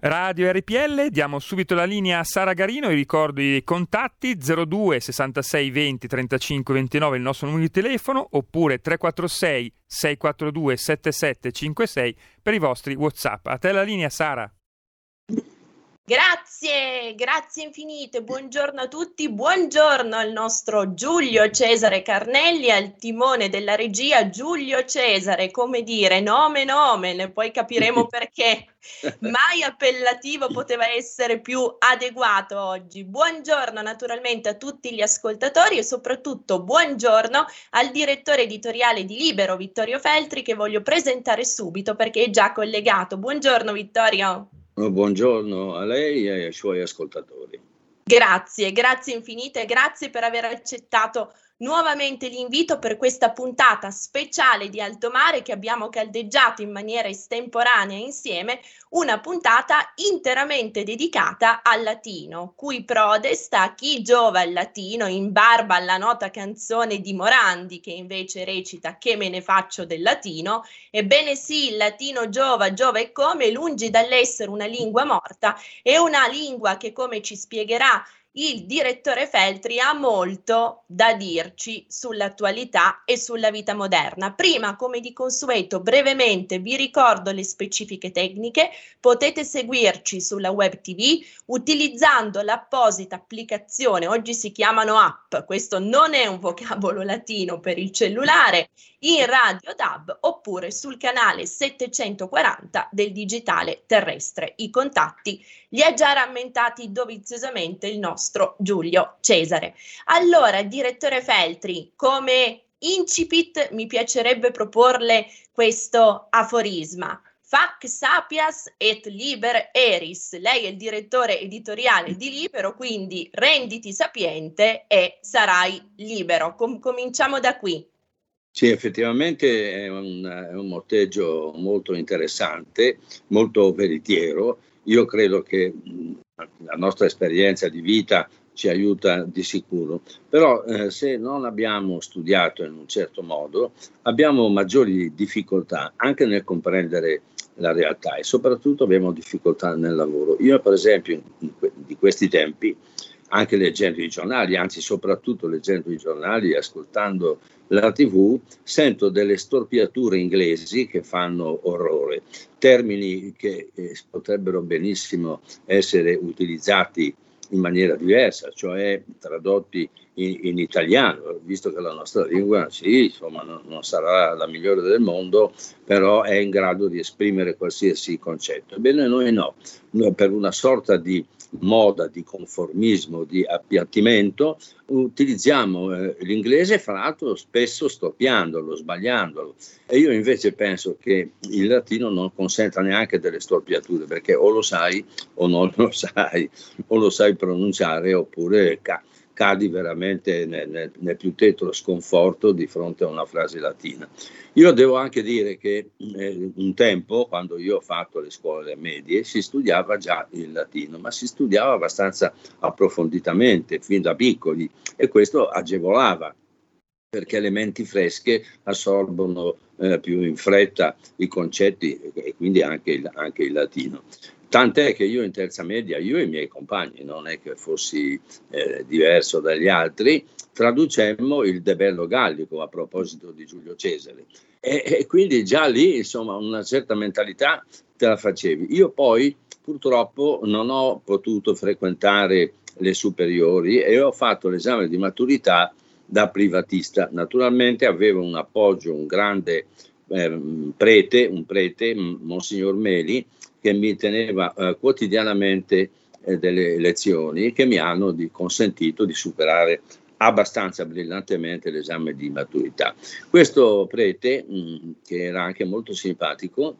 Radio RPL, diamo subito la linea a Sara Garino, i ricordo i contatti 02 66 20 35 29 il nostro numero di telefono oppure 346 642 7756 per i vostri Whatsapp. A te la linea Sara. Grazie, grazie infinite, buongiorno a tutti, buongiorno al nostro Giulio Cesare Carnelli, al timone della regia Giulio Cesare, come dire, nome nomen, poi capiremo perché, mai appellativo poteva essere più adeguato oggi. Buongiorno naturalmente a tutti gli ascoltatori e soprattutto buongiorno al direttore editoriale di Libero, Vittorio Feltri, che voglio presentare subito perché è già collegato. Buongiorno Vittorio. Buongiorno a lei e ai suoi ascoltatori. Grazie, grazie infinite, grazie per aver accettato nuovamente l'invito per questa puntata speciale di Alto Mare che abbiamo caldeggiato in maniera estemporanea insieme, una puntata interamente dedicata al latino, cui prode chi giova il latino in barba alla nota canzone di Morandi che invece recita Che me ne faccio del latino, ebbene sì, il latino giova, giova e come, lungi dall'essere una lingua morta, è una lingua che come ci spiegherà il direttore Feltri ha molto da dirci sull'attualità e sulla vita moderna. Prima, come di consueto, brevemente vi ricordo le specifiche tecniche. Potete seguirci sulla web TV utilizzando l'apposita applicazione, oggi si chiamano app, questo non è un vocabolo latino per il cellulare, in radio DAB oppure sul canale 740 del digitale terrestre. I contatti li ha già rammentati doviziosamente il nostro Giulio Cesare. Allora, direttore Feltri, come incipit mi piacerebbe proporle questo aforisma. Fac sapias et liber eris. Lei è il direttore editoriale di Libero, quindi renditi sapiente e sarai libero. Com- cominciamo da qui. Sì, effettivamente è un, è un motteggio molto interessante, molto veritiero. Io credo che la nostra esperienza di vita ci aiuta di sicuro, però eh, se non abbiamo studiato in un certo modo abbiamo maggiori difficoltà anche nel comprendere la realtà e soprattutto abbiamo difficoltà nel lavoro. Io per esempio in, in, di questi tempi anche leggendo i giornali, anzi soprattutto leggendo i giornali e ascoltando la tv, sento delle storpiature inglesi che fanno orrore, termini che eh, potrebbero benissimo essere utilizzati in maniera diversa, cioè tradotti in, in, italiano, visto che la nostra lingua sì, insomma, non, non, sarà la migliore del mondo, però è in grado di esprimere qualsiasi concetto. Ebbene noi no, noi per una sorta di moda, di conformismo, di appiattimento, utilizziamo eh, l'inglese, fra l'altro spesso storpiandolo, sbagliandolo. E io invece penso che il latino non consenta neanche delle storpiature, perché o lo sai o non lo sai, o lo sai pronunciare oppure ca- cadi veramente nel, nel, nel, più tetro sconforto di fronte a una frase latina. Io devo anche dire che eh, un tempo, quando io ho fatto le scuole medie, si studiava già il latino, ma si studiava abbastanza approfonditamente, fin da piccoli, e questo agevolava perché le menti fresche assorbono eh, più in fretta i concetti e quindi anche il, anche il latino. Tant'è che io in terza media, io e i miei compagni, non è che fossi eh, diverso dagli altri, traducemmo il De Bello Gallico a proposito di Giulio Cesare. E, e, quindi già lì, insomma, una certa mentalità te la facevi. Io poi purtroppo non ho potuto frequentare le superiori e ho fatto l'esame di maturità da privatista. Naturalmente avevo un appoggio, un grande eh, prete, un prete, Monsignor Meli, che mi teneva eh, quotidianamente eh, delle lezioni che mi hanno di, consentito di superare abbastanza brillantemente l'esame di maturità. Questo prete, mh, mm, che era anche molto simpatico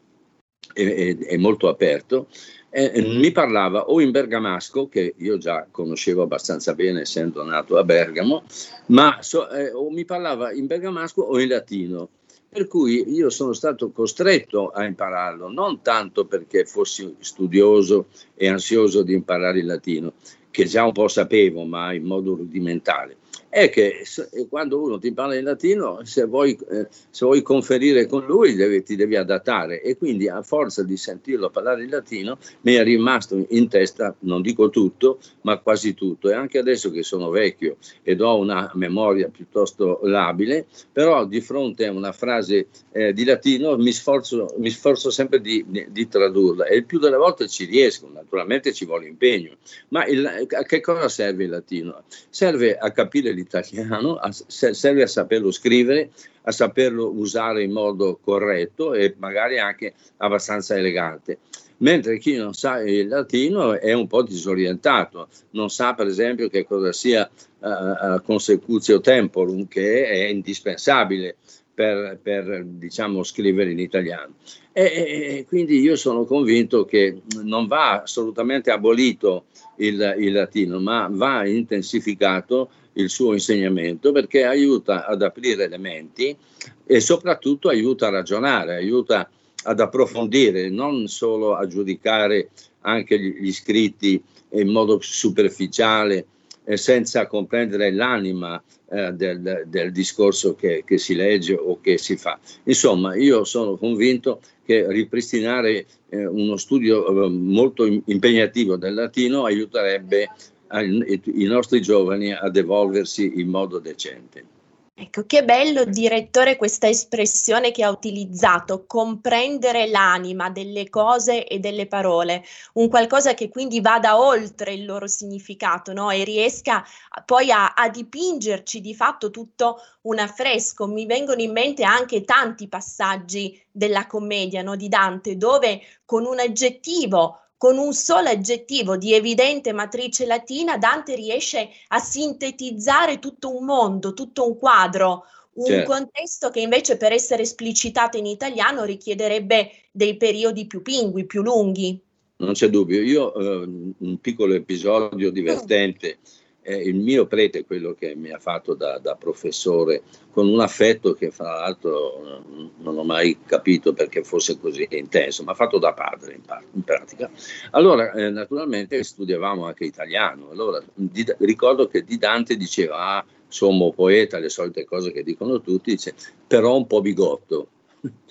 e, e, e molto aperto, eh, mi parlava o in bergamasco, che io già conoscevo abbastanza bene essendo nato a Bergamo, ma so, eh, o mi parlava in bergamasco o in latino Per cui io sono stato costretto a impararlo, non tanto perché fossi studioso e ansioso di imparare il latino, che già un po' sapevo, ma in modo rudimentale, è che quando uno ti parla in latino, se vuoi, eh, se vuoi conferire con lui, devi, ti devi adattare. E quindi, a forza di sentirlo parlare in latino, mi è rimasto in testa, non dico tutto, ma quasi tutto. E anche adesso che sono vecchio ed ho una memoria piuttosto labile, però di fronte a una frase eh, di latino mi sforzo, mi sforzo sempre di, di, di, tradurla. E il più delle volte ci riesco, naturalmente ci vuole impegno. Ma il, a che cosa serve il latino? Serve a capire l'italiano italiano, a, serve a saperlo scrivere, a saperlo usare in modo corretto e magari anche abbastanza elegante. Mentre chi non sa il latino è un po' disorientato, non sa per esempio che cosa sia uh, consecutio temporum, che è indispensabile per, per diciamo, scrivere in italiano. E, e, quindi io sono convinto che non va assolutamente abolito il, il latino, ma va intensificato il suo insegnamento perché aiuta ad aprire le menti e soprattutto aiuta a ragionare, aiuta ad approfondire, non solo a giudicare anche gli, scritti in modo superficiale e senza comprendere l'anima eh, del, del, discorso che, che, si legge o che si fa. Insomma, io sono convinto che ripristinare eh, uno studio eh, molto impegnativo del latino aiuterebbe i nostri giovani ad evolversi in modo decente. Ecco, che bello, direttore, questa espressione che ha utilizzato, comprendere l'anima delle cose e delle parole, un qualcosa che quindi vada oltre il loro significato no? e riesca poi a, a dipingerci di fatto tutto un affresco. Mi vengono in mente anche tanti passaggi della commedia no? di Dante, dove con un aggettivo con un solo aggettivo di evidente matrice latina, Dante riesce a sintetizzare tutto un mondo, tutto un quadro, un certo. contesto che invece per essere esplicitato in italiano richiederebbe dei periodi più pingui, più lunghi. Non c'è dubbio, io eh, un piccolo episodio divertente. Mm eh, il mio prete, quello che mi ha fatto da, da, professore, con un affetto che fra l'altro non ho mai capito perché fosse così intenso, ma fatto da padre in, in pratica. Allora, eh, naturalmente studiavamo anche italiano. Allora, di, ricordo che di Dante diceva, ah, sommo poeta, le solite cose che dicono tutti, dice, però un po' bigotto.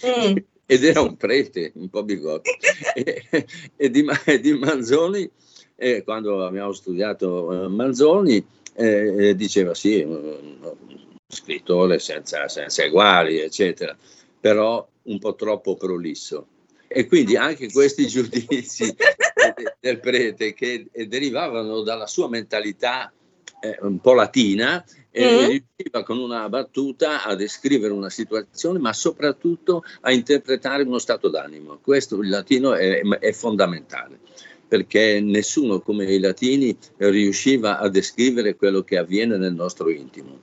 Mm. Ed era un prete, un po' bigotto. e, e, di, e di Manzoni e quando abbiamo studiato eh, Manzoni eh, eh, diceva sì, un, scrittore senza, senza eguali, eccetera, però un po' troppo prolisso. E quindi anche questi giudizi del prete che derivavano dalla sua mentalità eh, un po' latina e mm. riusciva con una battuta a descrivere una situazione, ma soprattutto a interpretare uno stato d'animo. Questo il latino è, è fondamentale perché nessuno come i latini riusciva a descrivere quello che avviene nel nostro intimo.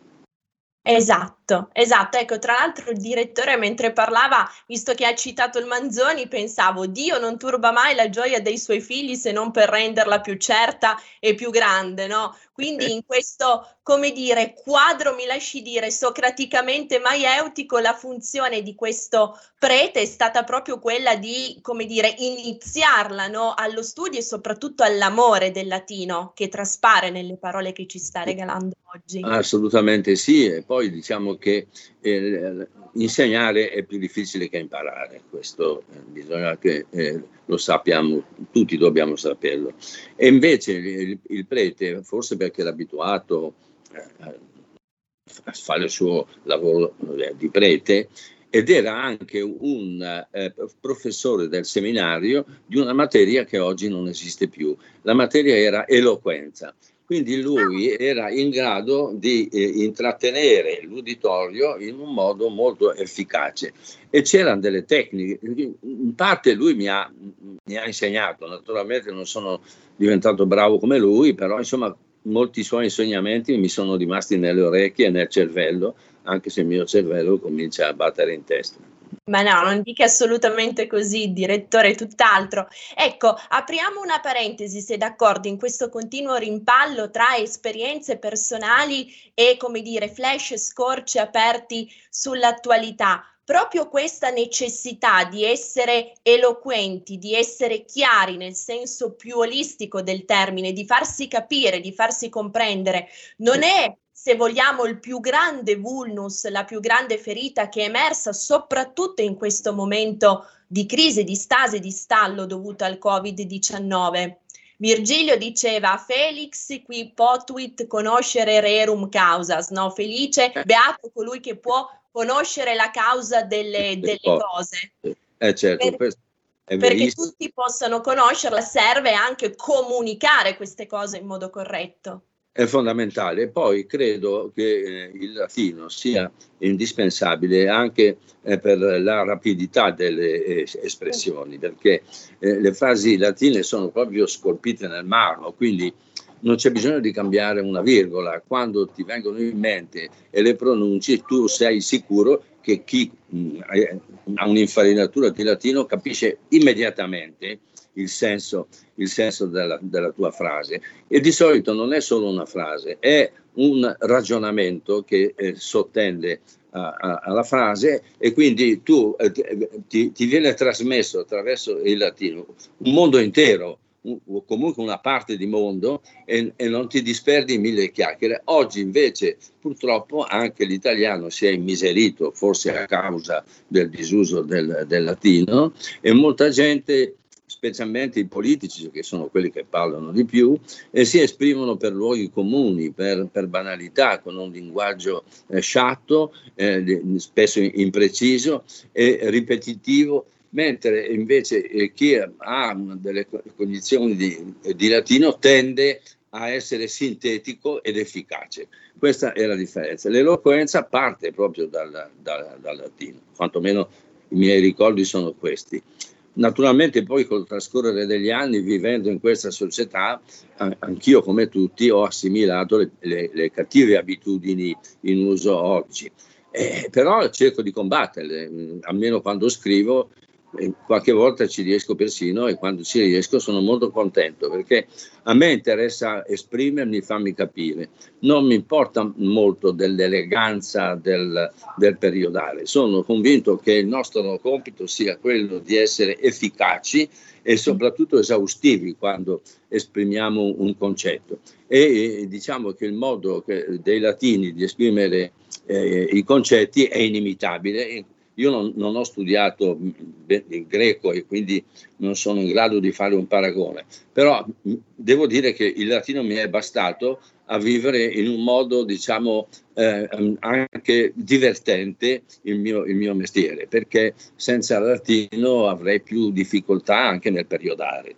Esatto, esatto. Ecco, tra l'altro il direttore mentre parlava, visto che ha citato il Manzoni, pensavo, Dio non turba mai la gioia dei suoi figli se non per renderla più certa e più grande, no? Quindi in questo, come dire, quadro, mi lasci dire, socraticamente maieutico, la funzione di questo prete è stata proprio quella di, come dire, iniziarla no? allo studio e soprattutto all'amore del latino che traspare nelle parole che ci sta regalando oggi. Assolutamente sì, e poi diciamo che eh, insegnare è più difficile che imparare, questo eh, bisogna che eh, lo sappiamo, tutti dobbiamo saperlo. E invece il, il prete, forse perché era abituato eh, a fare il suo lavoro eh, di prete, ed era anche un eh, professore del seminario di una materia che oggi non esiste più. La materia era eloquenza. Quindi lui era in grado di eh, intrattenere l'uditorio in un modo molto efficace e c'erano delle tecniche, in parte lui mi ha, mi ha insegnato, naturalmente non sono diventato bravo come lui, però insomma molti suoi insegnamenti mi sono rimasti nelle orecchie e nel cervello, anche se il mio cervello comincia a battere in testa. Ma no, non dica assolutamente così, direttore, tutt'altro. Ecco, apriamo una parentesi, se d'accordo, in questo continuo rimpallo tra esperienze personali e, come dire, flash scorci aperti sull'attualità. proprio questa necessità di essere eloquenti, di essere chiari nel senso più olistico del termine, di farsi capire, di farsi comprendere, non è se vogliamo, il più grande vulnus, la più grande ferita che è emersa soprattutto in questo momento di crisi, di stasi, di stallo dovuto al Covid-19. Virgilio diceva Felix qui potuit conoscere rerum causas, no? Felice, beato colui che può conoscere la causa delle, delle cose. Eh certo, per, perché tutti possano conoscerla serve anche comunicare queste cose in modo corretto è fondamentale. Poi credo che eh, il latino sia indispensabile anche eh, per la rapidità delle eh, espressioni, perché eh, le frasi latine sono proprio scolpite nel marmo, quindi non c'è bisogno di cambiare una virgola. Quando ti vengono in mente e le pronunci, tu sei sicuro che chi mh, mm, ha un'infarinatura di latino capisce immediatamente il senso, il senso della, della, tua frase. E di solito non è solo una frase, è un ragionamento che eh, sottende a, a, alla frase e quindi tu eh, ti, ti, viene trasmesso attraverso il latino un mondo intero o comunque una parte di mondo e, e, non ti disperdi in mille chiacchiere. Oggi invece purtroppo anche l'italiano si è immiserito, forse a causa del disuso del, del latino, e molta gente specialmente i politici, che sono quelli che parlano di più, e si esprimono per luoghi comuni, per, per banalità, con un linguaggio eh, sciatto, eh, spesso impreciso e ripetitivo, mentre invece eh, chi ha delle cognizioni di, di latino tende a essere sintetico ed efficace. Questa è la differenza. L'eloquenza parte proprio dal, dal, dal latino, quantomeno i miei ricordi sono questi. Naturalmente poi col trascorrere degli anni, vivendo in questa società, anch'io come tutti ho assimilato le, le, le cattive abitudini in uso oggi. Eh, però cerco di combatterle, mm, almeno quando scrivo qualche volta ci riesco persino e quando ci riesco sono molto contento perché a me interessa esprimermi, farmi capire. Non mi importa molto dell'eleganza del, del periodale, sono convinto che il nostro compito sia quello di essere efficaci e soprattutto esaustivi quando esprimiamo un concetto. E diciamo che il modo che, dei latini di esprimere eh, i concetti è inimitabile io non, non ho studiato il greco e quindi non sono in grado di fare un paragone, però devo dire che il latino mi è bastato a vivere in un modo, diciamo, eh, anche divertente il mio, il mio mestiere, perché senza latino avrei più difficoltà anche nel periodare.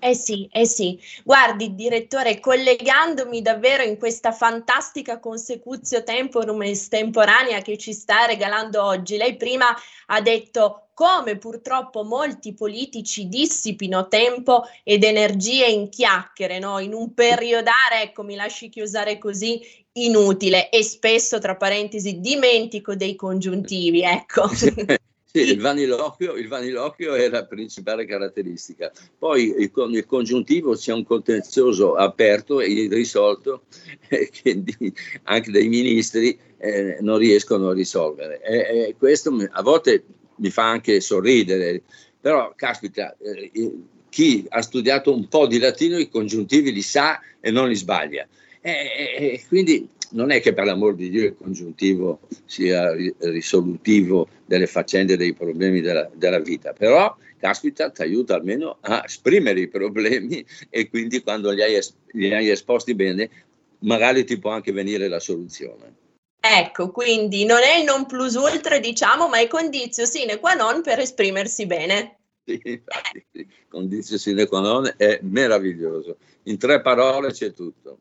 Eh sì, eh sì. Guardi, direttore, collegandomi davvero in questa fantastica consecutio temporum estemporanea che ci sta regalando oggi, lei prima ha detto come purtroppo molti politici dissipino tempo ed energie in chiacchiere, no? in un periodare, ecco, mi lasci chiusare così, inutile e spesso, tra parentesi, dimentico dei congiuntivi, ecco. Sì, il vaniloquio, il vaniloquio è la principale caratteristica. Poi con il congiuntivo c'è un contenzioso aperto e irrisolto eh, che anche dei ministri eh, non riescono a risolvere. E, e questo a volte mi fa anche sorridere, però caspita, eh, chi ha studiato un po' di latino i congiuntivi li sa e non li sbaglia. E, quindi non è che per l'amor di Dio il congiuntivo sia risolutivo delle faccende, dei problemi della, della vita, però caspita ti aiuta almeno a esprimere i problemi e quindi quando li hai, li hai esposti bene magari ti può anche venire la soluzione. Ecco, quindi non è il non plus ultra, diciamo, ma è condizio sine qua non per esprimersi bene. Sì, infatti, condizio sine qua non è meraviglioso. In tre parole c'è tutto.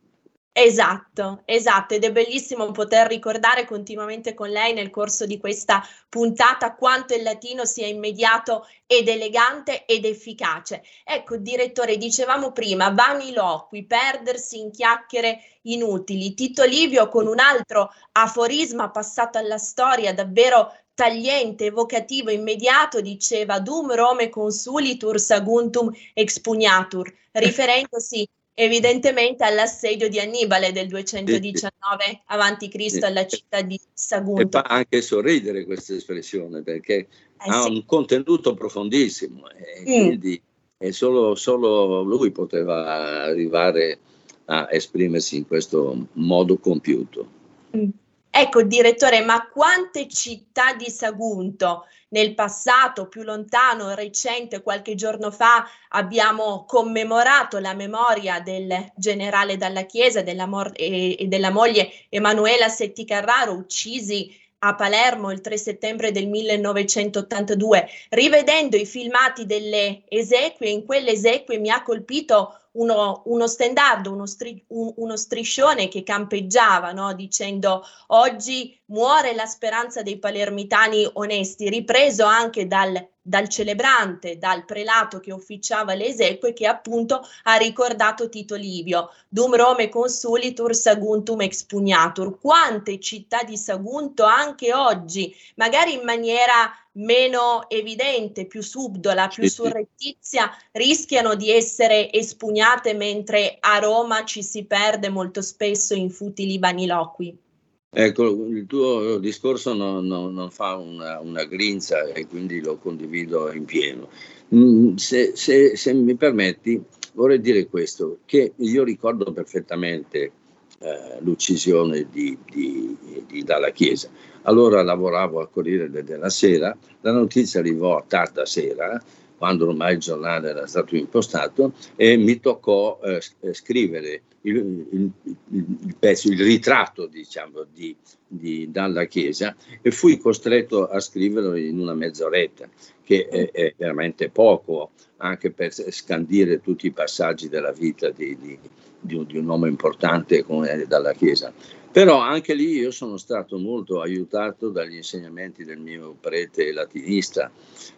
Esatto, esatto, ed è bellissimo poter ricordare continuamente con lei nel corso di questa puntata quanto il latino sia immediato ed elegante ed efficace. Ecco, direttore, dicevamo prima, vaniloqui, perdersi in chiacchiere inutili. Tito Livio con un altro aforisma passato alla storia davvero tagliente, evocativo, immediato, diceva dum Rome consulitur saguntum expugnatur, riferendosi evidentemente all'assedio di Annibale del 219 a.C. alla città di Sagunto. E fa anche sorridere questa espressione perché eh, ha sì. un contenuto profondissimo e mm. quindi e solo, solo lui poteva arrivare a esprimersi in questo modo compiuto. Mm. Ecco, direttore, ma quante città di Sagunto nel passato, più lontano, recente, qualche giorno fa, abbiamo commemorato la memoria del generale Dalla Chiesa della mor- e, della moglie Emanuela Setti Carraro, uccisi a Palermo il 3 settembre del 1982, rivedendo i filmati delle esequie, in quelle esequie mi ha colpito uno, uno stendardo, uno, stri, un, uno, striscione che campeggiava no? dicendo oggi muore la speranza dei palermitani onesti, ripreso anche dal, dal celebrante, dal prelato che officiava le esequie che appunto ha ricordato Tito Livio, dum Rome consulitur Saguntum expugnatur. Quante città di Sagunto anche oggi, magari in maniera meno evidente, più subdola, più surrettizia, rischiano di essere espugnate mentre a Roma ci si perde molto spesso in futili vaniloqui. Ecco, il tuo discorso non, non, non fa una, una, grinza e quindi lo condivido in pieno. Mm, se, se, se, mi permetti, vorrei dire questo, che io ricordo perfettamente eh, l'uccisione di, di, di, dalla Chiesa. Allora lavoravo al Corriere della Sera, la notizia arrivò a tarda sera, quando ormai il giornale era stato impostato, e mi toccò eh, eh scrivere il, il, il, pezzo, il ritratto diciamo, di, di, Dalla Chiesa e fui costretto a scriverlo in una mezz'oretta, che è, è veramente poco anche per scandire tutti i passaggi della vita di, di, di, un, uomo importante come Dalla Chiesa. Però anche lì io sono stato molto aiutato dagli insegnamenti del mio prete latinista,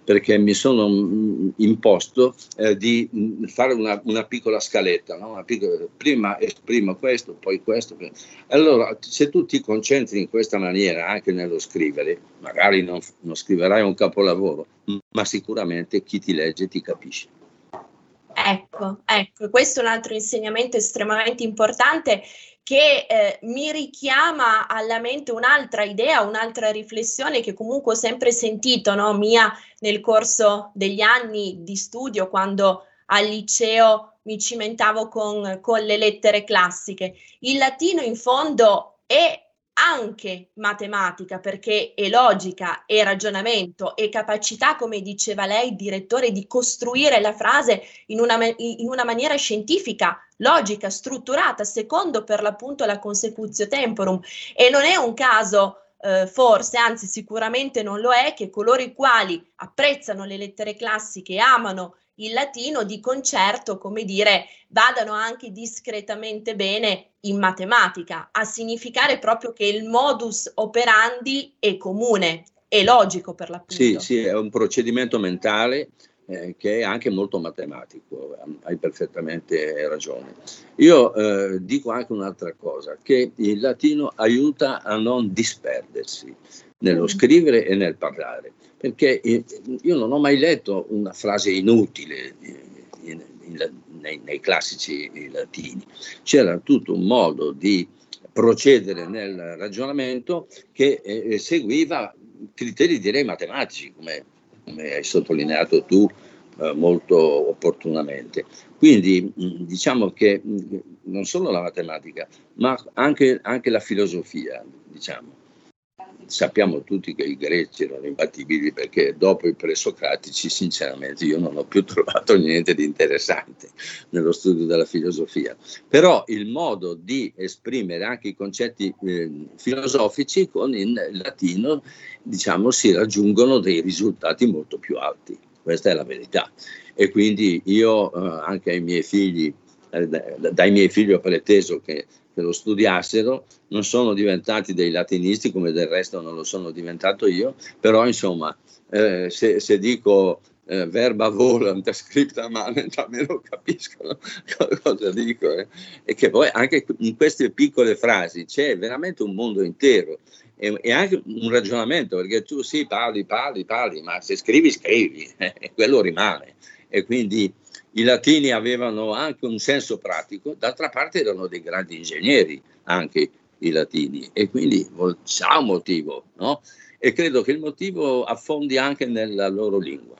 perché mi sono mm, imposto eh, di mm, fare una, una piccola scaletta, no? una piccola, prima esprimo questo, poi questo. Allora, se tu ti concentri in questa maniera anche nello scrivere, magari non, non scriverai un capolavoro, ma sicuramente chi ti legge ti capisce. Ecco, ecco, questo è un altro insegnamento estremamente importante che eh, mi richiama alla mente un'altra idea, un'altra riflessione che comunque ho sempre sentito, no? mia nel corso degli anni di studio, quando al liceo mi cimentavo con, con le lettere classiche. Il latino in fondo è anche matematica, perché è logica, è ragionamento, è capacità, come diceva lei, direttore, di costruire la frase in una, in una maniera scientifica, logica, strutturata, secondo per l'appunto la consecutio temporum. E non è un caso eh, forse, anzi sicuramente non lo è, che coloro i quali apprezzano le lettere classiche e amano il latino di concerto, come dire, vadano anche discretamente bene in matematica, a significare proprio che il modus operandi è comune, è logico per l'appunto. Sì, sì, è un procedimento mentale eh, che è anche molto matematico, hai perfettamente ragione. Io eh, dico anche un'altra cosa, che il latino aiuta a non disperdersi nello mm. scrivere e nel parlare perché io non ho mai letto una frase inutile in, in, nei, nei, classici latini. C'era tutto un modo di procedere nel ragionamento che eh, seguiva criteri direi matematici, come, come hai sottolineato tu eh, molto opportunamente. Quindi diciamo che non solo la matematica, ma anche, anche la filosofia, diciamo, sappiamo tutti che i greci erano imbattibili perché dopo i presocratici sinceramente io non ho più trovato niente di interessante nello studio della filosofia. Però il modo di esprimere anche i concetti eh, filosofici con il latino diciamo si raggiungono dei risultati molto più alti. Questa è la verità. E quindi io eh, anche ai miei figli, eh, dai miei figli ho preteso che che lo studiassero, non sono diventati dei latinisti come del resto non lo sono diventato io, però insomma eh, se, se, dico eh, verba volant scripta manet almeno capiscono cosa dico eh. e che poi anche in queste piccole frasi c'è veramente un mondo intero e, e anche un ragionamento perché tu sì parli, parli, parli, ma se scrivi scrivi e quello rimane e quindi i latini avevano anche un senso pratico, d'altra parte erano dei grandi ingegneri anche i latini e quindi c'è un motivo, no? E credo che il motivo affondi anche nella loro lingua.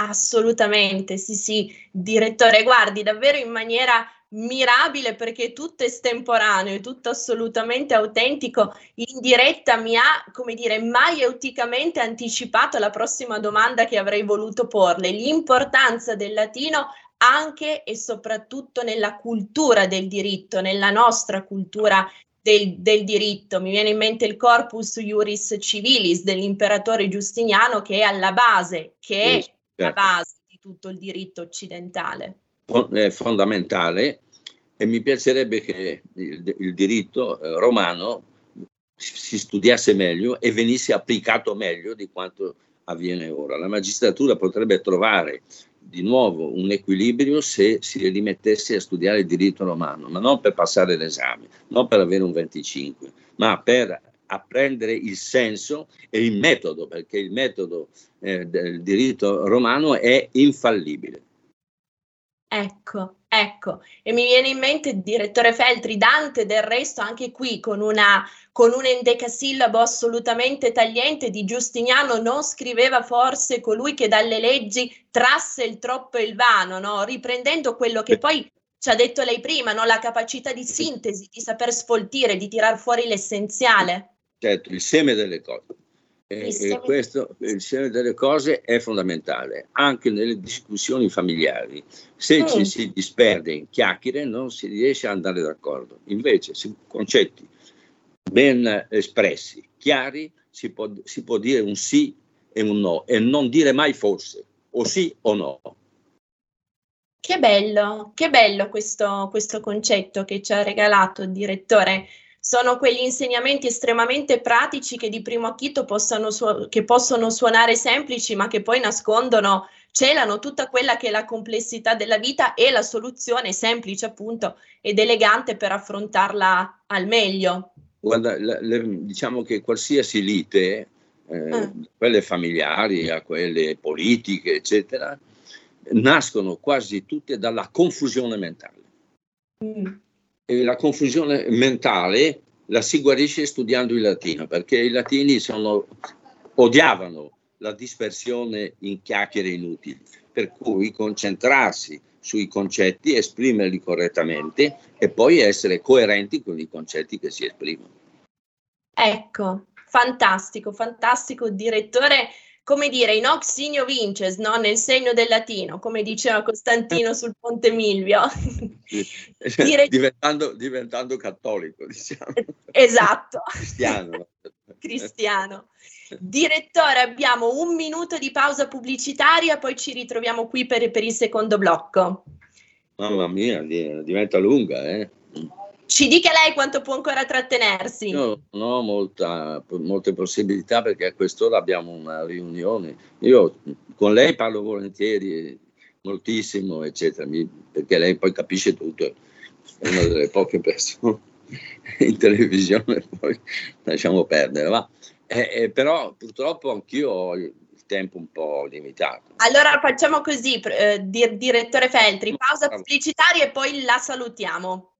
Assolutamente, sì, sì, direttore, guardi davvero in maniera mirabile perché tutto estemporaneo, è tutto assolutamente autentico. In diretta mi ha, come dire, maieuticamente anticipato la prossima domanda che avrei voluto porle, l'importanza del latino anche e soprattutto nella cultura del diritto, nella nostra cultura del, del, diritto. Mi viene in mente il corpus iuris civilis dell'imperatore Giustiniano che è alla base, che è certo. la base di tutto il diritto occidentale fondamentale e mi piacerebbe che il, il diritto eh, romano si studiasse meglio e venisse applicato meglio di quanto avviene ora. La magistratura potrebbe trovare di nuovo un equilibrio se si rimettesse a studiare il diritto romano, ma non per passare l'esame, non per avere un 25, ma per apprendere il senso e il metodo, perché il metodo eh, del diritto romano è infallibile. Ecco, ecco, e mi viene in mente il direttore Feltri, Dante del resto anche qui con, una, con un endecasillabo assolutamente tagliente di Giustiniano non scriveva forse colui che dalle leggi trasse il troppo e il vano, no? riprendendo quello che poi ci ha detto lei prima, no? la capacità di sintesi, di saper sfoltire, di tirar fuori l'essenziale. Certo, il seme delle cose. E, e questo, il seme delle cose è fondamentale, anche nelle discussioni familiari. Se mm. ci si disperde in chiacchiere non si riesce ad andare d'accordo. Invece, su concetti ben espressi, chiari, si può, si può dire un sì e un no e non dire mai forse, o sì o no. Che bello, che bello questo, questo concetto che ci ha regalato il direttore sono quegli insegnamenti estremamente pratici che di primo acchito possano, su- che possono suonare semplici, ma che poi nascondono, celano tutta quella che è la complessità della vita e la soluzione semplice, appunto, ed elegante per affrontarla al meglio. Guarda, le, le, diciamo che qualsiasi lite, eh, ah. quelle familiari a quelle politiche, eccetera, nascono quasi tutte dalla confusione mentale. Mm la confusione mentale la si guarisce studiando il latino, perché i latini sono, odiavano la dispersione in chiacchiere inutili, per cui concentrarsi sui concetti, esprimerli correttamente e poi essere coerenti con i concetti che si esprimono. Ecco, fantastico, fantastico direttore come dire, in hoc signo vinces, no? nel segno del latino, come diceva Costantino sul Ponte Milvio. Dire... diventando, diventando, cattolico, diciamo. Esatto. Cristiano. Cristiano. Direttore, abbiamo un minuto di pausa pubblicitaria, poi ci ritroviamo qui per, per il secondo blocco. Mamma mia, diventa lunga, eh? Ci dica lei quanto può ancora trattenersi. Io non ho molta, molte possibilità perché a quest'ora abbiamo una riunione. Io con lei parlo volentieri, moltissimo, eccetera, perché lei poi capisce tutto. È una delle poche persone in televisione, poi lasciamo perdere. Va. Eh, eh, però purtroppo anch'io ho il tempo un po' limitato. Allora facciamo così, eh, direttore Feltri, pausa pubblicitaria e poi la salutiamo.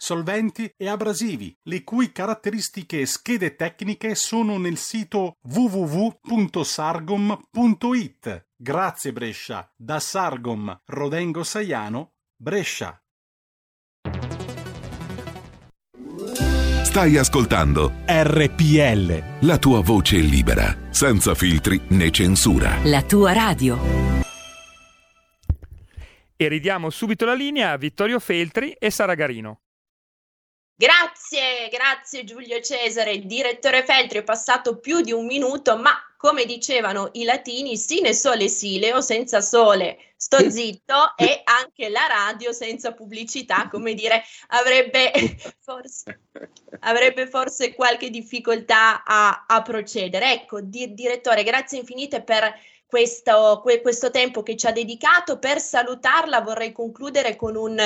solventi e abrasivi, le cui caratteristiche e schede tecniche sono nel sito www.sargom.it. Grazie Brescia, da Sargom Rodengo Saiano, Brescia. Stai ascoltando RPL. la tua voce libera, senza filtri né censura. La tua radio. E ridiamo subito la linea a Vittorio Feltri e Sara Garino. Grazie, grazie Giulio Cesare, direttore Feltri, è passato più di un minuto, ma come dicevano i latini, sine sole sileo, senza sole sto zitto, e anche la radio senza pubblicità, come dire, avrebbe forse, avrebbe forse qualche difficoltà a, a procedere. Ecco, di, direttore, grazie infinite per questo, questo, tempo che ci ha dedicato. Per salutarla vorrei concludere con un,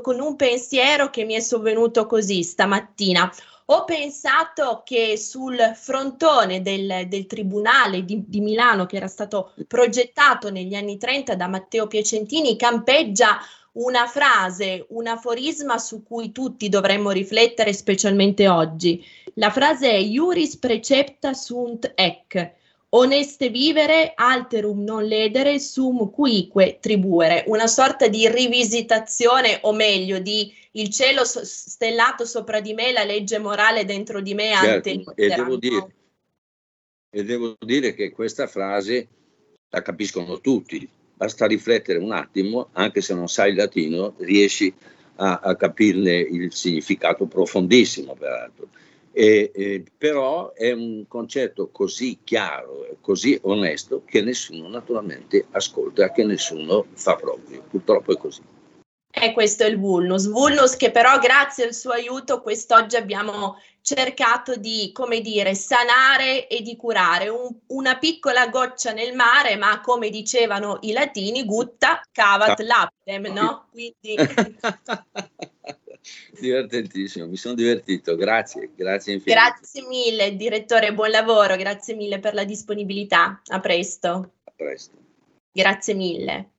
con un pensiero che mi è sovvenuto così stamattina. Ho pensato che sul frontone del, del Tribunale di, di, Milano, che era stato progettato negli anni 30 da Matteo Piacentini, campeggia una frase, un aforisma su cui tutti dovremmo riflettere, specialmente oggi. La frase è Iuris precepta sunt ec oneste vivere, alterum non ledere, sum cuique tribuere, una sorta di rivisitazione, o meglio, di il cielo stellato sopra di me, la legge morale dentro di me, certo, e, devo dire, e devo dire che questa frase la capiscono tutti, basta riflettere un attimo, anche se non sai il latino, riesci a, a capirne il significato profondissimo, peraltro. E, eh, però è un concetto così chiaro, così onesto che nessuno naturalmente ascolta, che nessuno fa proprio. Purtroppo è così. E questo è il Vulnus. Vulnus che però grazie al suo aiuto quest'oggi abbiamo cercato di, come dire, sanare e di curare. Un, una piccola goccia nel mare, ma come dicevano i latini, gutta cavat laptem, no? Quindi... Divertentissimo, mi sono divertito, grazie, grazie infinite. Grazie mille, direttore, buon lavoro, grazie mille per la disponibilità. A presto. A presto. Grazie mille.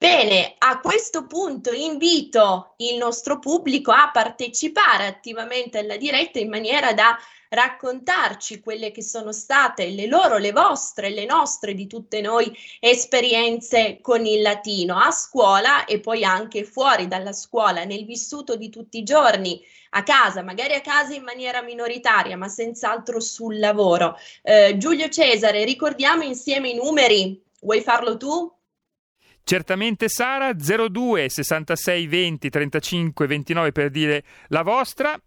Bene, a questo punto invito il nostro pubblico a partecipare attivamente alla diretta in maniera da raccontarci quelle che sono state le loro, le vostre, le nostre, di tutte noi esperienze con il latino a scuola e poi anche fuori dalla scuola, nel vissuto di tutti i giorni, a casa, magari a casa in maniera minoritaria, ma senz'altro sul lavoro. Eh, Giulio Cesare, ricordiamo insieme i numeri. Vuoi farlo tu? Certamente Sara 02 66 20 35 29 per dire la vostra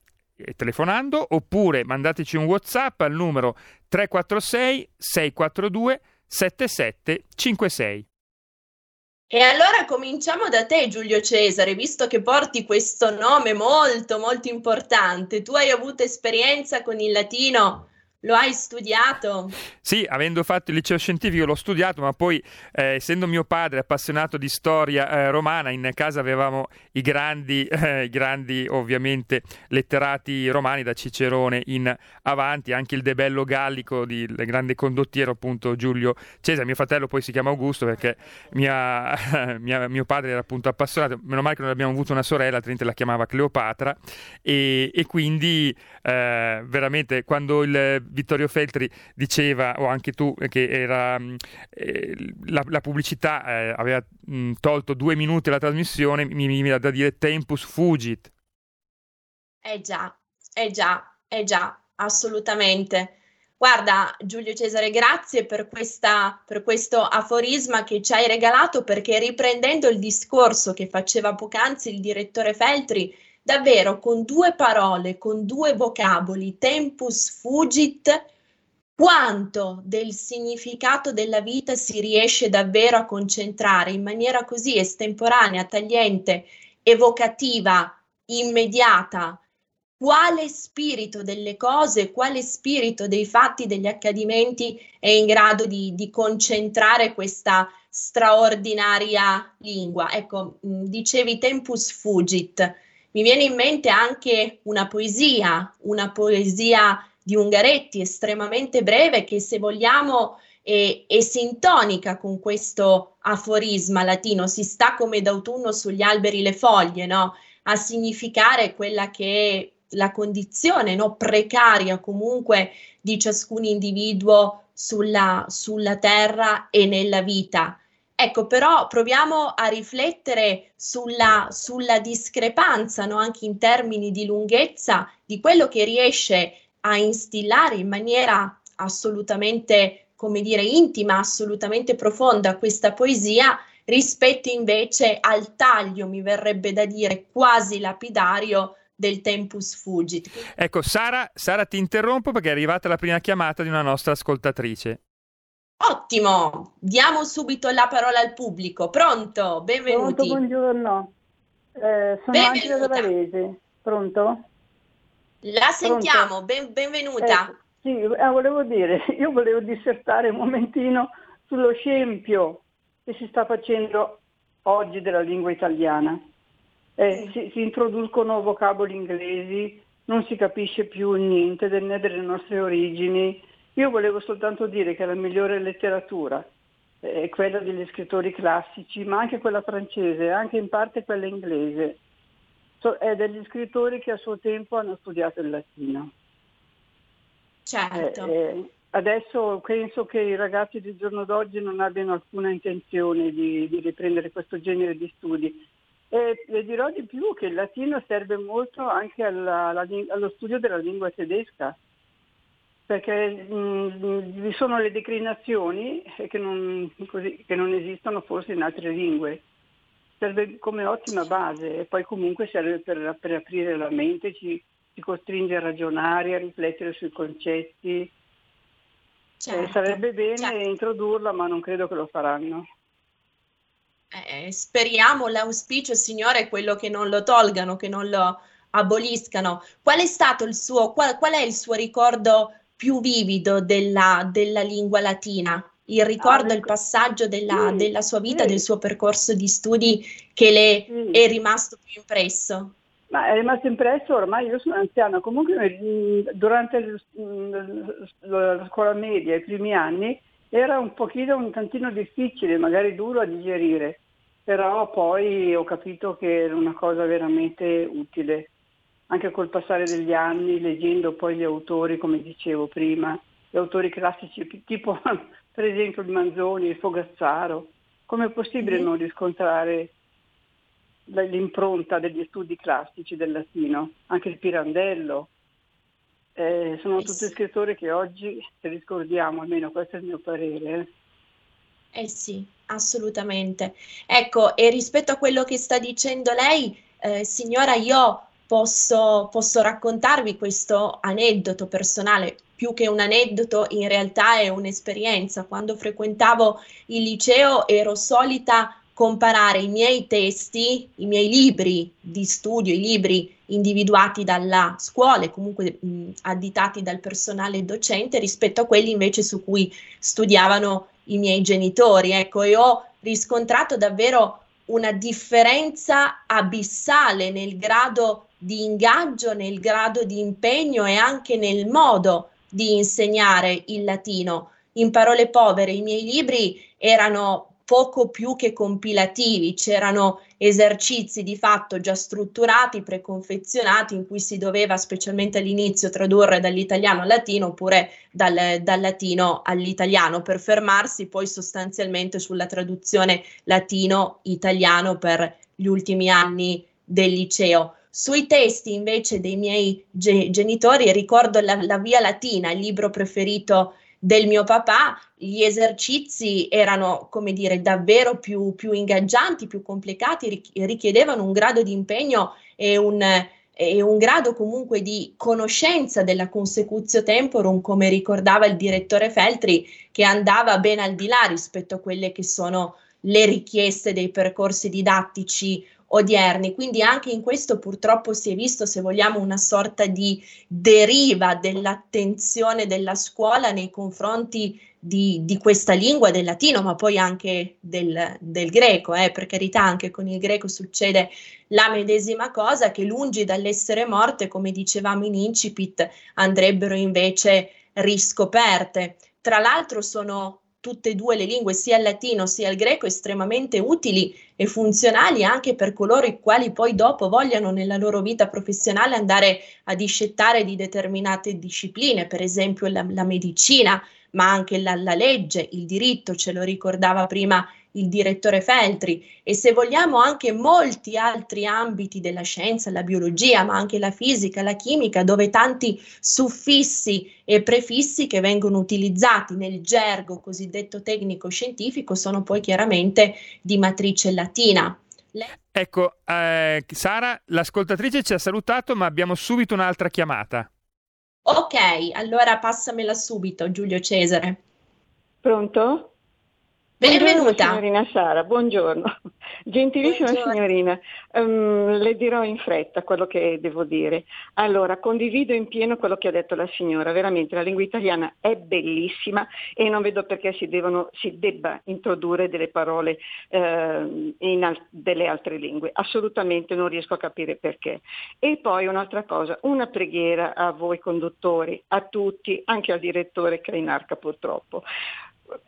telefonando oppure mandateci un WhatsApp al numero 346 642 7756. E allora cominciamo da te Giulio Cesare, visto che porti questo nome molto molto importante. Tu hai avuto esperienza con il latino lo hai studiato? Sì, avendo fatto il liceo scientifico l'ho studiato, ma poi eh, essendo mio padre appassionato di storia eh, romana, in casa avevamo i grandi, eh, grandi ovviamente letterati romani da Cicerone in avanti, anche il debello gallico del grande condottiero appunto Giulio Cesare. Mio fratello poi si chiama Augusto perché mia, mia, mio padre era appunto appassionato, meno male che non abbiamo avuto una sorella, altrimenti la chiamava Cleopatra e, e quindi eh, veramente quando il Vittorio Feltri diceva, o anche tu, che era, mm, eh, la, la, pubblicità eh, aveva mh, mm, tolto due minuti alla trasmissione, mi viene da dire tempus fugit. Eh già, eh già, eh già, assolutamente. Guarda Giulio Cesare, grazie per, questa, per questo aforisma che ci hai regalato perché riprendendo il discorso che faceva poc'anzi il direttore Feltri, davvero con due parole, con due vocaboli, tempus fugit, quanto del significato della vita si riesce davvero a concentrare in maniera così estemporanea, tagliente, evocativa, immediata, quale spirito delle cose, quale spirito dei fatti, degli accadimenti è in grado di, di concentrare questa straordinaria lingua. Ecco, dicevi tempus fugit, mi viene in mente anche una poesia, una poesia di Ungaretti estremamente breve che se vogliamo è, è sintonica con questo aforisma latino, si sta come d'autunno sugli alberi le foglie, no? a significare quella che è la condizione no? precaria comunque di ciascun individuo sulla, sulla terra e nella vita. Ecco, però proviamo a riflettere sulla, sulla discrepanza, no? anche in termini di lunghezza, di quello che riesce a instillare in maniera assolutamente, come dire, intima, assolutamente profonda questa poesia rispetto invece al taglio, mi verrebbe da dire, quasi lapidario del tempus fugit. Ecco, Sara, Sara, ti interrompo perché è arrivata la prima chiamata di una nostra ascoltatrice. Ottimo, diamo subito la parola al pubblico. Pronto? Benvenuti. Pronto, buongiorno. Eh, sono Angela da Varese. Pronto? La sentiamo, ben, benvenuta. Eh, sì, eh, volevo dire, io volevo dissertare un momentino sullo scempio che si sta facendo oggi della lingua italiana. Eh, si, si, introducono vocaboli inglesi, non si capisce più niente né delle nostre origini. Io volevo soltanto dire che la migliore letteratura è quella degli scrittori classici, ma anche quella francese, anche in parte quella inglese è degli scrittori che a suo tempo hanno studiato il latino. Certo. Eh, eh, adesso penso che i ragazzi del giorno d'oggi non abbiano alcuna intenzione di, di riprendere questo genere di studi. E le dirò di più che il latino serve molto anche alla, alla, allo studio della lingua tedesca, perché mh, vi sono le declinazioni che non, così, che non esistono forse in altre lingue serve come ottima base e poi comunque serve per, per aprire la mente, ci, ci, costringe a ragionare, a riflettere sui concetti. Certo, eh, sarebbe bene certo. introdurla, ma non credo che lo faranno. Eh, speriamo, l'auspicio, Signore, è quello che non lo tolgano, che non lo aboliscano. Qual è stato il suo, qual, qual è il suo ricordo più vivido della, della lingua latina? il ricordo, ah, il passaggio della, sì, della sua vita, sì. del suo percorso di studi che le sì. è rimasto più impresso? Ma è rimasto impresso, ormai io sono anziana, comunque mm, durante mm, la scuola media, i primi anni, era un pochino, un tantino difficile, magari duro a digerire, però poi ho capito che era una cosa veramente utile, anche col passare degli anni, leggendo poi gli autori, come dicevo prima, gli autori classici, tipo per esempio il Manzoni, il Fogazzaro, come è possibile non riscontrare l'impronta degli studi classici del latino, anche il Pirandello. Eh, sono eh tutti sì. scrittori che oggi se li scordiamo, almeno questo è il mio parere. Eh. eh sì, assolutamente. Ecco, e rispetto a quello che sta dicendo lei, eh, signora, io posso, posso raccontarvi questo aneddoto personale più che un aneddoto, in realtà è un'esperienza. Quando frequentavo il liceo ero solita comparare i miei testi, i miei libri di studio, i libri individuati dalla scuola e comunque mh, additati dal personale docente rispetto a quelli invece su cui studiavano i miei genitori. Ecco, e ho riscontrato davvero una differenza abissale nel grado di ingaggio, nel grado di impegno e anche nel modo di insegnare il latino. In parole povere, i miei libri erano poco più che compilativi, c'erano esercizi di fatto già strutturati, preconfezionati, in cui si doveva specialmente all'inizio tradurre dall'italiano al latino oppure dal, dal latino all'italiano per fermarsi poi sostanzialmente sulla traduzione latino-italiano per gli ultimi anni del liceo. Sui testi invece dei miei ge- genitori ricordo la, la Via Latina, il libro preferito del mio papà, gli esercizi erano, come dire, davvero più, più ingaggianti, più complicati, richiedevano un grado di impegno e un, e un grado comunque di conoscenza della consecutio temporum, come ricordava il direttore Feltri, che andava ben al di là rispetto a quelle che sono le richieste dei percorsi didattici odierni. Quindi anche in questo purtroppo si è visto, se vogliamo, una sorta di deriva dell'attenzione della scuola nei confronti di, di questa lingua, del latino, ma poi anche del, del greco. Eh. Per carità, anche con il greco succede la medesima cosa, che lungi dall'essere morte, come dicevamo in incipit, andrebbero invece riscoperte. Tra l'altro sono tutte e due le lingue, sia il latino sia il greco, estremamente utili e funzionali anche per coloro i quali poi dopo vogliano nella loro vita professionale andare a discettare di determinate discipline, per esempio la, la medicina, ma anche la, la legge, il diritto, ce lo ricordava prima il direttore Feltri e se vogliamo anche molti altri ambiti della scienza, la biologia, ma anche la fisica, la chimica, dove tanti suffissi e prefissi che vengono utilizzati nel gergo cosiddetto tecnico scientifico sono poi chiaramente di matrice latina. Le... Ecco, eh, Sara, l'ascoltatrice ci ha salutato, ma abbiamo subito un'altra chiamata. Ok, allora passamela subito, Giulio Cesare. Pronto? Benvenuta. signorina Sara, buongiorno. Gentilissima buongiorno. signorina, um, le dirò in fretta quello che devo dire. Allora, condivido in pieno quello che ha detto la signora, veramente la lingua italiana è bellissima e non vedo perché si, devono, si debba introdurre delle parole uh, in al- delle altre lingue. Assolutamente non riesco a capire perché. E poi un'altra cosa, una preghiera a voi conduttori, a tutti, anche al direttore Cainarca purtroppo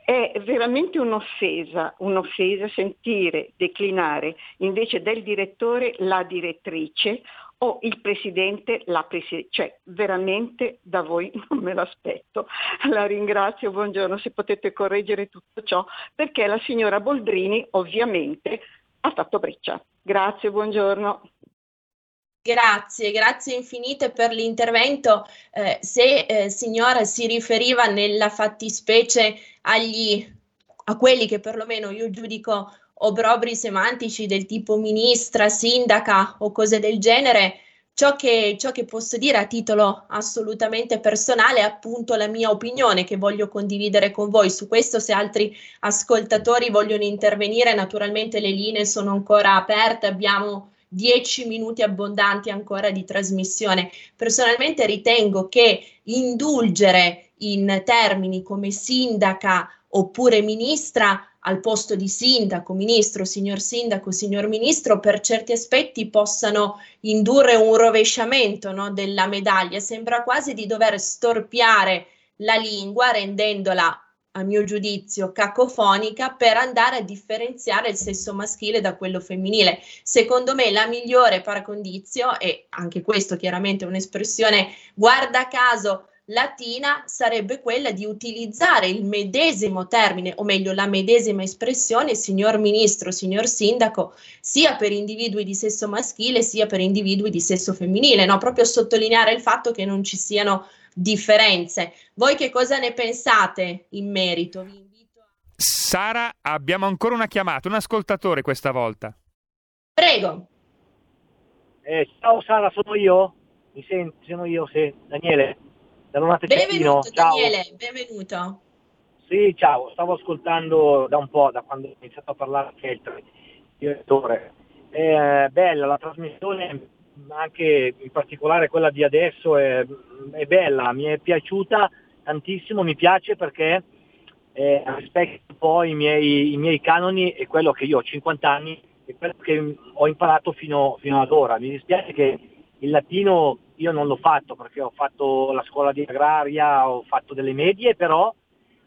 è veramente un'offesa, un'offesa sentire declinare invece del direttore la direttrice o il presidente la presidente, cioè veramente da voi non me l'aspetto. La ringrazio, buongiorno, se potete correggere tutto ciò, perché la signora Boldrini ovviamente ha fatto breccia. Grazie, buongiorno. Grazie, grazie infinite per l'intervento. Eh, se eh, signora si riferiva nella fattispecie agli, a quelli che perlomeno io giudico obrobri semantici del tipo ministra, sindaca o cose del genere, ciò che, ciò che posso dire a titolo assolutamente personale è appunto la mia opinione che voglio condividere con voi. Su questo se altri ascoltatori vogliono intervenire, naturalmente le linee sono ancora aperte, abbiamo 10 minuti abbondanti ancora di trasmissione. Personalmente ritengo che indulgere in termini come sindaca oppure ministra al posto di sindaco, ministro, signor sindaco, signor ministro, per certi aspetti possano indurre un rovesciamento no, della medaglia. Sembra quasi di dover storpiare la lingua rendendola a mio giudizio, cacofonica per andare a differenziare il sesso maschile da quello femminile. Secondo me la migliore paracondizio, e anche questo chiaramente è un'espressione guarda caso latina, sarebbe quella di utilizzare il medesimo termine, o meglio la medesima espressione, signor ministro, signor sindaco, sia per individui di sesso maschile sia per individui di sesso femminile, no? proprio sottolineare il fatto che non ci siano differenze. Voi che cosa ne pensate in merito? Vi invito a... Sara, abbiamo ancora una chiamata, un ascoltatore questa volta. Prego. Eh, ciao Sara, sono io? Mi senti? Sono io, sì. Daniele. Benvenuto Daniele, benvenuto. Sì, ciao, stavo ascoltando da un po', da quando ho iniziato a parlare anche il direttore. È bella la trasmissione, anche in particolare quella di adesso è, è bella, mi è piaciuta tantissimo, mi piace perché eh, rispecchia un po' i miei, i miei, canoni e quello che io ho 50 anni e quello che ho imparato fino, fino ad ora. Mi dispiace che il latino io non l'ho fatto perché ho fatto la scuola di agraria, ho fatto delle medie, però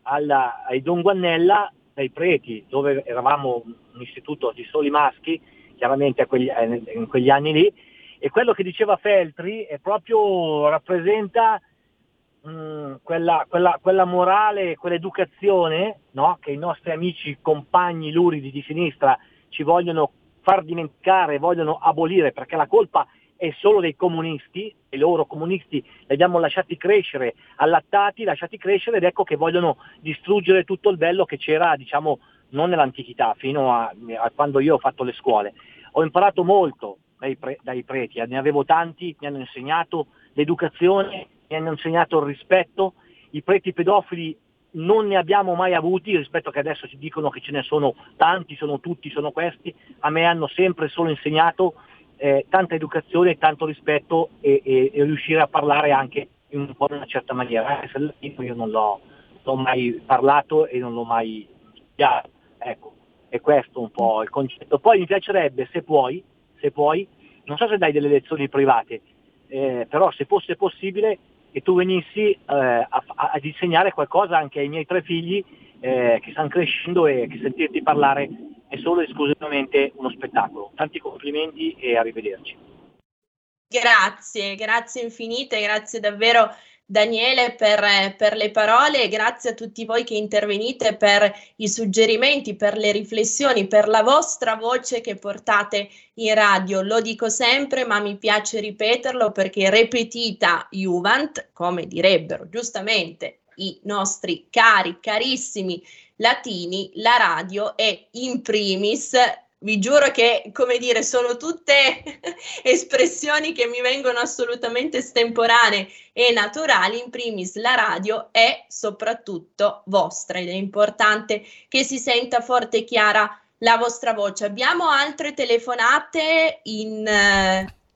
alla, ai Don Guannella, dai preti, dove eravamo un istituto di soli maschi, chiaramente quegli, eh, in quegli anni lì, e quello che diceva Feltri è proprio rappresenta mh, mm, quella, quella, quella, morale, quell'educazione no? che i nostri amici compagni luridi di sinistra ci vogliono far dimenticare, vogliono abolire, perché la colpa è solo dei comunisti, e loro comunisti li abbiamo lasciati crescere, allattati, lasciati crescere ed ecco che vogliono distruggere tutto il bello che c'era, diciamo, non nell'antichità, fino a, a quando io ho fatto le scuole. Ho imparato molto dai, pre, dai preti, ne avevo tanti, mi hanno insegnato l'educazione, mi hanno insegnato il rispetto, i preti pedofili non ne abbiamo mai avuti rispetto che adesso ci dicono che ce ne sono tanti, sono tutti, sono questi, a me hanno sempre solo insegnato eh, tanta educazione, tanto rispetto e, e, e, riuscire a parlare anche in un po' in una certa maniera, anche se latino io non l'ho, l'ho, mai parlato e non l'ho mai studiato. Ecco, è questo un po' il concetto. Poi mi piacerebbe, se puoi, se puoi non so se dai delle lezioni private, eh, però se fosse possibile che tu venissi eh, a, a, insegnare qualcosa anche ai miei tre figli eh, che stanno crescendo e che sentirti parlare è solo e esclusivamente uno spettacolo. Tanti complimenti e arrivederci. Grazie, grazie infinite, grazie davvero Daniele per, per, le parole grazie a tutti voi che intervenite per i suggerimenti, per le riflessioni, per la vostra voce che portate in radio. Lo dico sempre, ma mi piace ripeterlo perché repetita Juvent, come direbbero giustamente i nostri cari, carissimi latini, la radio è in primis vi giuro che, come dire, sono tutte espressioni che mi vengono assolutamente estemporanee e naturali. In primis, la radio è soprattutto vostra ed è importante che si senta forte e chiara la vostra voce. Abbiamo altre telefonate in,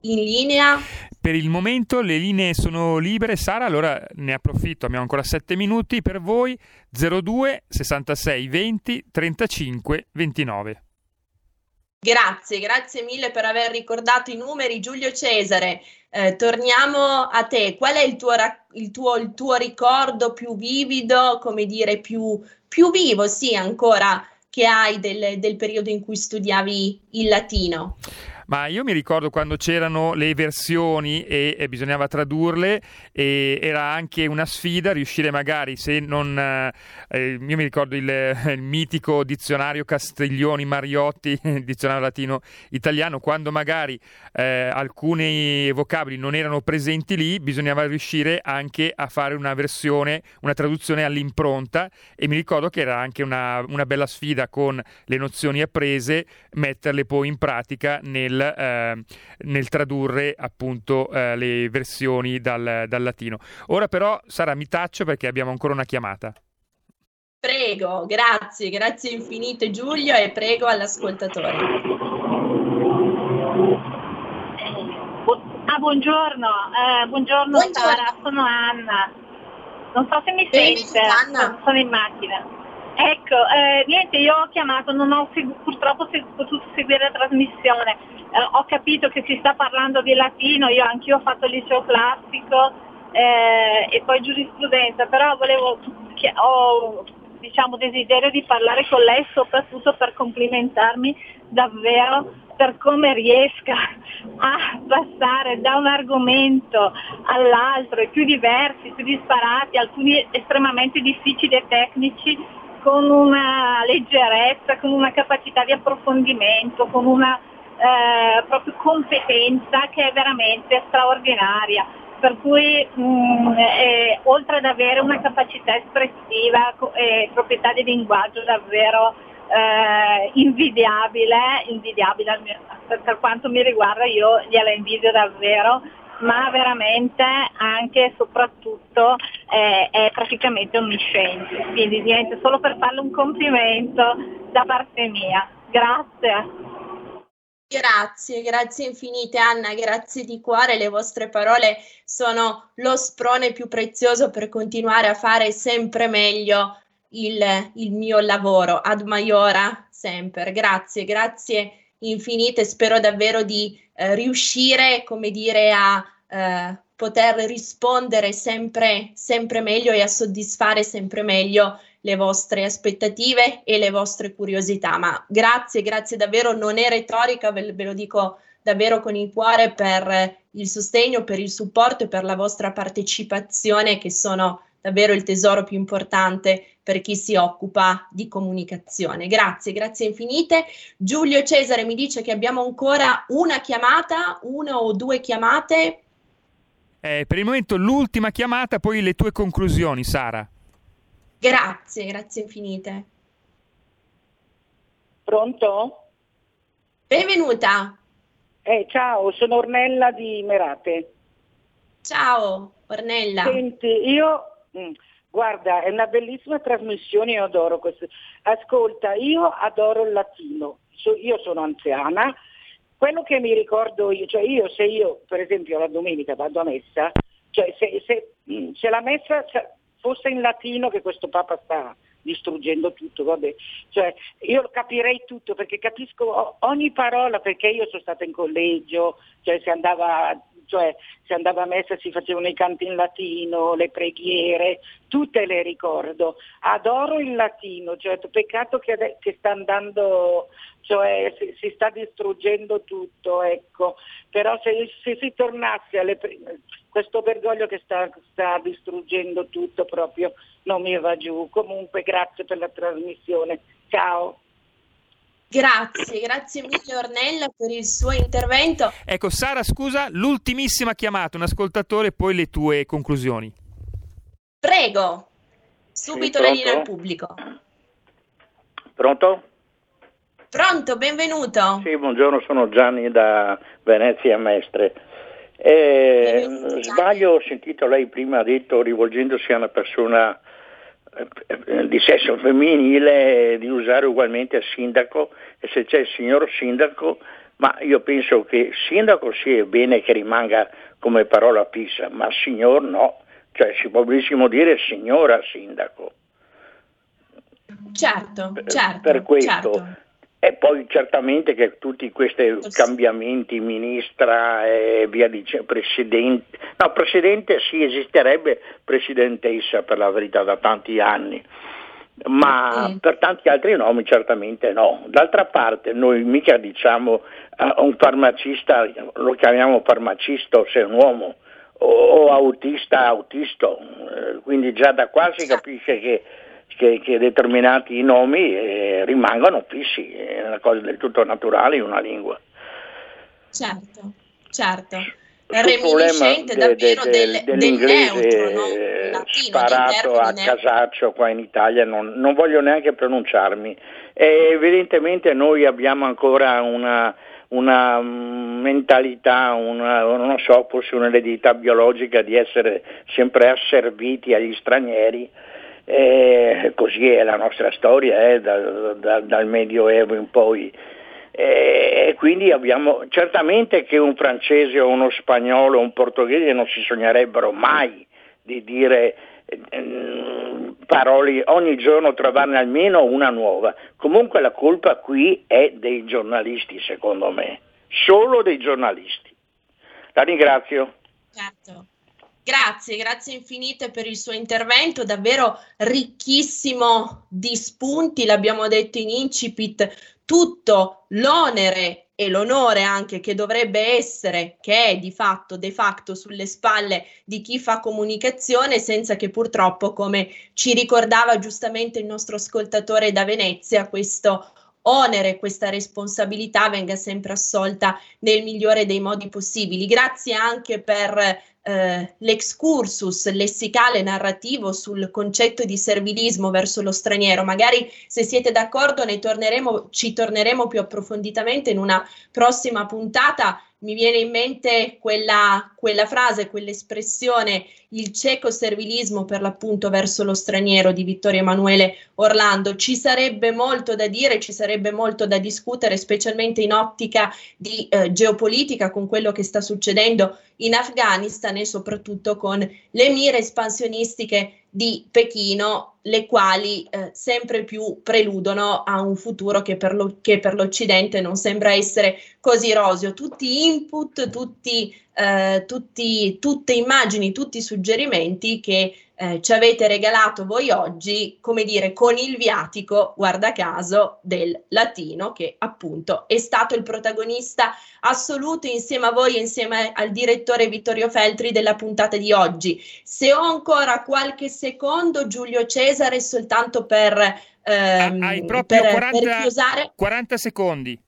in linea? Per il momento le linee sono libere, Sara, allora ne approfitto, abbiamo ancora 7 minuti per voi, 02 66 20 35 29. Grazie, grazie mille per aver ricordato i numeri. Giulio Cesare, eh, torniamo a te. Qual è il tuo, il, tuo, il tuo, ricordo più vivido, come dire, più, più vivo, sì, ancora, che hai del, del periodo in cui studiavi il latino? Ma io mi ricordo quando c'erano le versioni e, e bisognava tradurle e era anche una sfida riuscire magari se non eh, eh io mi ricordo il, il, mitico dizionario Castiglioni Mariotti dizionario latino italiano quando magari eh, alcuni vocaboli non erano presenti lì bisognava riuscire anche a fare una versione una traduzione all'impronta e mi ricordo che era anche una, una bella sfida con le nozioni apprese metterle poi in pratica nel eh, nel tradurre appunto eh, le versioni dal, dal latino. Ora però Sara mi taccio perché abbiamo ancora una chiamata. Prego, grazie, grazie infinite Giulio e prego all'ascoltatore. Ah, buongiorno, eh, buongiorno, buongiorno, Sara, sono Anna. Non so se mi sente, Anna. sono in macchina. Ecco, eh, niente, io ho chiamato, non ho segu- purtroppo seg- potuto seguire la trasmissione, eh, ho capito che si sta parlando di latino, io anch'io ho fatto liceo classico eh, e poi giurisprudenza, però volevo, ho diciamo, desiderio di parlare con lei soprattutto per complimentarmi davvero per come riesca a passare da un argomento all'altro, i più diversi, più disparati, alcuni estremamente difficili e tecnici, con una leggerezza, con una capacità di approfondimento, con una eh, proprio competenza che è veramente straordinaria. Per cui mh, mm, eh, oltre ad avere una capacità espressiva e proprietà di linguaggio davvero eh, invidiabile, invidiabile per, per quanto mi riguarda io gliela invidio davvero ma veramente anche e soprattutto eh, è praticamente onnisciente. Quindi niente, solo per farle un complimento da parte mia. Grazie. Grazie, grazie infinite Anna, grazie di cuore, le vostre parole sono lo sprone più prezioso per continuare a fare sempre meglio il, il mio lavoro, ad maiora sempre. Grazie, grazie infinite, spero davvero di eh, riuscire, come dire, a eh, poter rispondere sempre, sempre meglio e a soddisfare sempre meglio le vostre aspettative e le vostre curiosità. Ma grazie, grazie davvero, non è retorica, ve, ve lo dico davvero con il cuore per il sostegno, per il supporto e per la vostra partecipazione che sono davvero il tesoro più importante per chi si occupa di comunicazione. Grazie, grazie infinite. Giulio Cesare mi dice che abbiamo ancora una chiamata, una o due chiamate. Eh, per il momento l'ultima chiamata, poi le tue conclusioni, Sara. Grazie, grazie infinite. Pronto? Benvenuta. Eh, ciao, sono Ornella di Merate. Ciao, Ornella. Senti, io mm, Guarda, è una bellissima trasmissione, io adoro questo. Ascolta, io adoro il latino, io sono anziana, quello che mi ricordo io, cioè io se io per esempio la domenica vado a messa, cioè se, se, mm, se la messa fosse in latino che questo Papa sta distruggendo tutto, vabbè. Cioè, io capirei tutto perché capisco ogni parola perché io sono stata in collegio, cioè si andava cioè si andava a messa, si facevano i canti in latino, le preghiere, tutte le ricordo. Adoro il latino, cioè, peccato che, che sta andando, cioè si, si, sta distruggendo tutto, ecco. Però se, se si tornasse alle questo Bergoglio che sta, sta distruggendo tutto proprio non mi va giù. Comunque grazie per la trasmissione. Ciao. Grazie, grazie mille Ornella per il suo intervento. Ecco, Sara, scusa, l'ultimissima chiamata, un ascoltatore, poi le tue conclusioni. Prego, subito sì, la linea al pubblico. Pronto? Pronto, benvenuto. Sì, buongiorno, sono Gianni da Venezia Mestre. Eh, sbaglio, ho sentito lei prima ha detto, rivolgendosi a una persona eh, di sesso femminile di usare ugualmente il sindaco e se c'è il signor sindaco, ma io penso che sindaco sì è bene che rimanga come parola fissa, ma signor no, cioè si può benissimo dire signora sindaco. Certo, certo. Per questo. Certo. E poi certamente che tutti questi cambiamenti, ministra e via dicendo, presidente, no, presidente sì esisterebbe presidentessa per la verità da tanti anni, ma mm. per tanti altri nomi certamente no. D'altra parte noi mica diciamo a un farmacista, lo chiamiamo farmacista se è un uomo, o autista autista, eh, quindi già da qua si capisce che che, che determinati nomi eh, rimangano fissi, è una cosa del tutto naturale in una lingua. Certo, certo. Reminiscente de, davvero de, de, del, dell'inglese del neutro, no? Eh, Latino, sparato a casaccio qua in Italia, non, non voglio neanche pronunciarmi. E evidentemente noi abbiamo ancora una, una mentalità, una, non so, forse un'eredità biologica di essere sempre asserviti agli stranieri eh, così è la nostra storia eh, da, da, dal Medioevo in poi. E quindi abbiamo certamente che un francese o uno spagnolo o un portoghese non si sognerebbero mai di dire eh, parole ogni giorno trovarne almeno una nuova. Comunque la colpa qui è dei giornalisti, secondo me, solo dei giornalisti. La ringrazio. Certo. Grazie, grazie infinite per il suo intervento, davvero ricchissimo di spunti, l'abbiamo detto in incipit, tutto l'onere e l'onore anche che dovrebbe essere, che è di fatto, de facto sulle spalle di chi fa comunicazione, senza che purtroppo, come ci ricordava giustamente il nostro ascoltatore da Venezia, questo onere, questa responsabilità venga sempre assolta nel migliore dei modi possibili. Grazie anche per eh, l'excursus lessicale narrativo sul concetto di servilismo verso lo straniero. Magari se siete d'accordo ne torneremo, ci torneremo più approfonditamente in una prossima puntata mi viene in mente quella, quella, frase, quell'espressione, il cieco servilismo per l'appunto verso lo straniero di Vittorio Emanuele Orlando. Ci sarebbe molto da dire, ci sarebbe molto da discutere, specialmente in ottica di eh, geopolitica con quello che sta succedendo in Afghanistan e soprattutto con le mire espansionistiche di Pechino, le quali eh, sempre più preludono a un futuro che per, lo, che per, l'Occidente non sembra essere così roseo. Tutti input, tutti, eh, tutti, tutte immagini, tutti suggerimenti che eh, ci avete regalato voi oggi, come dire, con il viatico, guarda caso, del latino, che appunto è stato il protagonista assoluto insieme a voi insieme al direttore Vittorio Feltri della puntata di oggi. Se ho ancora qualche secondo, Giulio Cesare, soltanto per, ehm, Hai proprio per, 40, per chiusare. 40 secondi.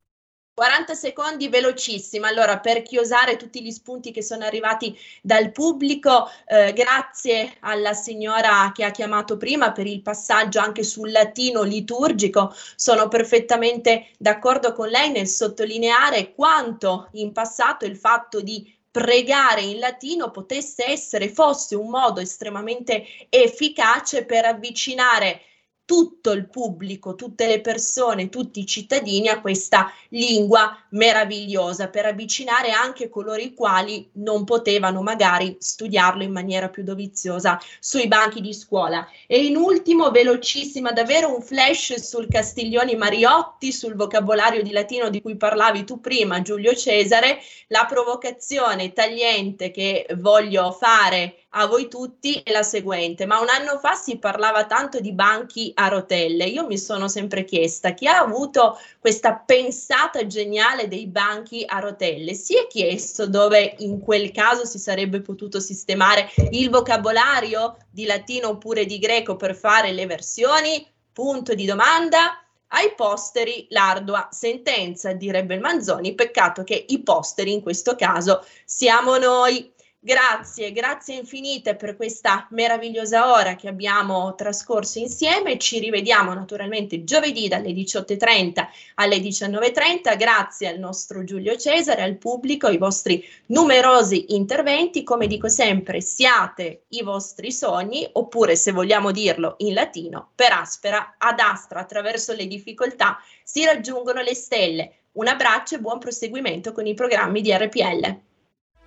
40 secondi velocissima. Allora, per chiusare tutti gli spunti che sono arrivati dal pubblico, eh, grazie alla signora che ha chiamato prima per il passaggio anche sul latino liturgico. Sono perfettamente d'accordo con lei nel sottolineare quanto in passato il fatto di pregare in latino potesse essere, fosse un modo estremamente efficace per avvicinare tutto il pubblico, tutte le persone, tutti i cittadini a questa lingua meravigliosa per avvicinare anche coloro i quali non potevano magari studiarlo in maniera più doviziosa sui banchi di scuola. E in ultimo, velocissima, davvero un flash sul Castiglioni Mariotti, sul vocabolario di latino di cui parlavi tu prima, Giulio Cesare, la provocazione tagliente che voglio fare a voi tutti è la seguente. Ma un anno fa si parlava tanto di banchi a rotelle. Io mi sono sempre chiesta chi ha avuto questa pensata geniale dei banchi a rotelle. Si è chiesto dove in quel caso si sarebbe potuto sistemare il vocabolario di latino oppure di greco per fare le versioni? Punto di domanda ai posteri l'ardua sentenza, direbbe il Manzoni, peccato che i posteri in questo caso siamo noi. Grazie, grazie infinite per questa meravigliosa ora che abbiamo trascorso insieme. Ci rivediamo naturalmente giovedì dalle 18.30 alle 19.30. Grazie al nostro Giulio Cesare, al pubblico, ai vostri numerosi interventi. Come dico sempre, siate i vostri sogni, oppure se vogliamo dirlo in latino, per aspera ad astra, attraverso le difficoltà si raggiungono le stelle. Un abbraccio e buon proseguimento con i programmi di RPL.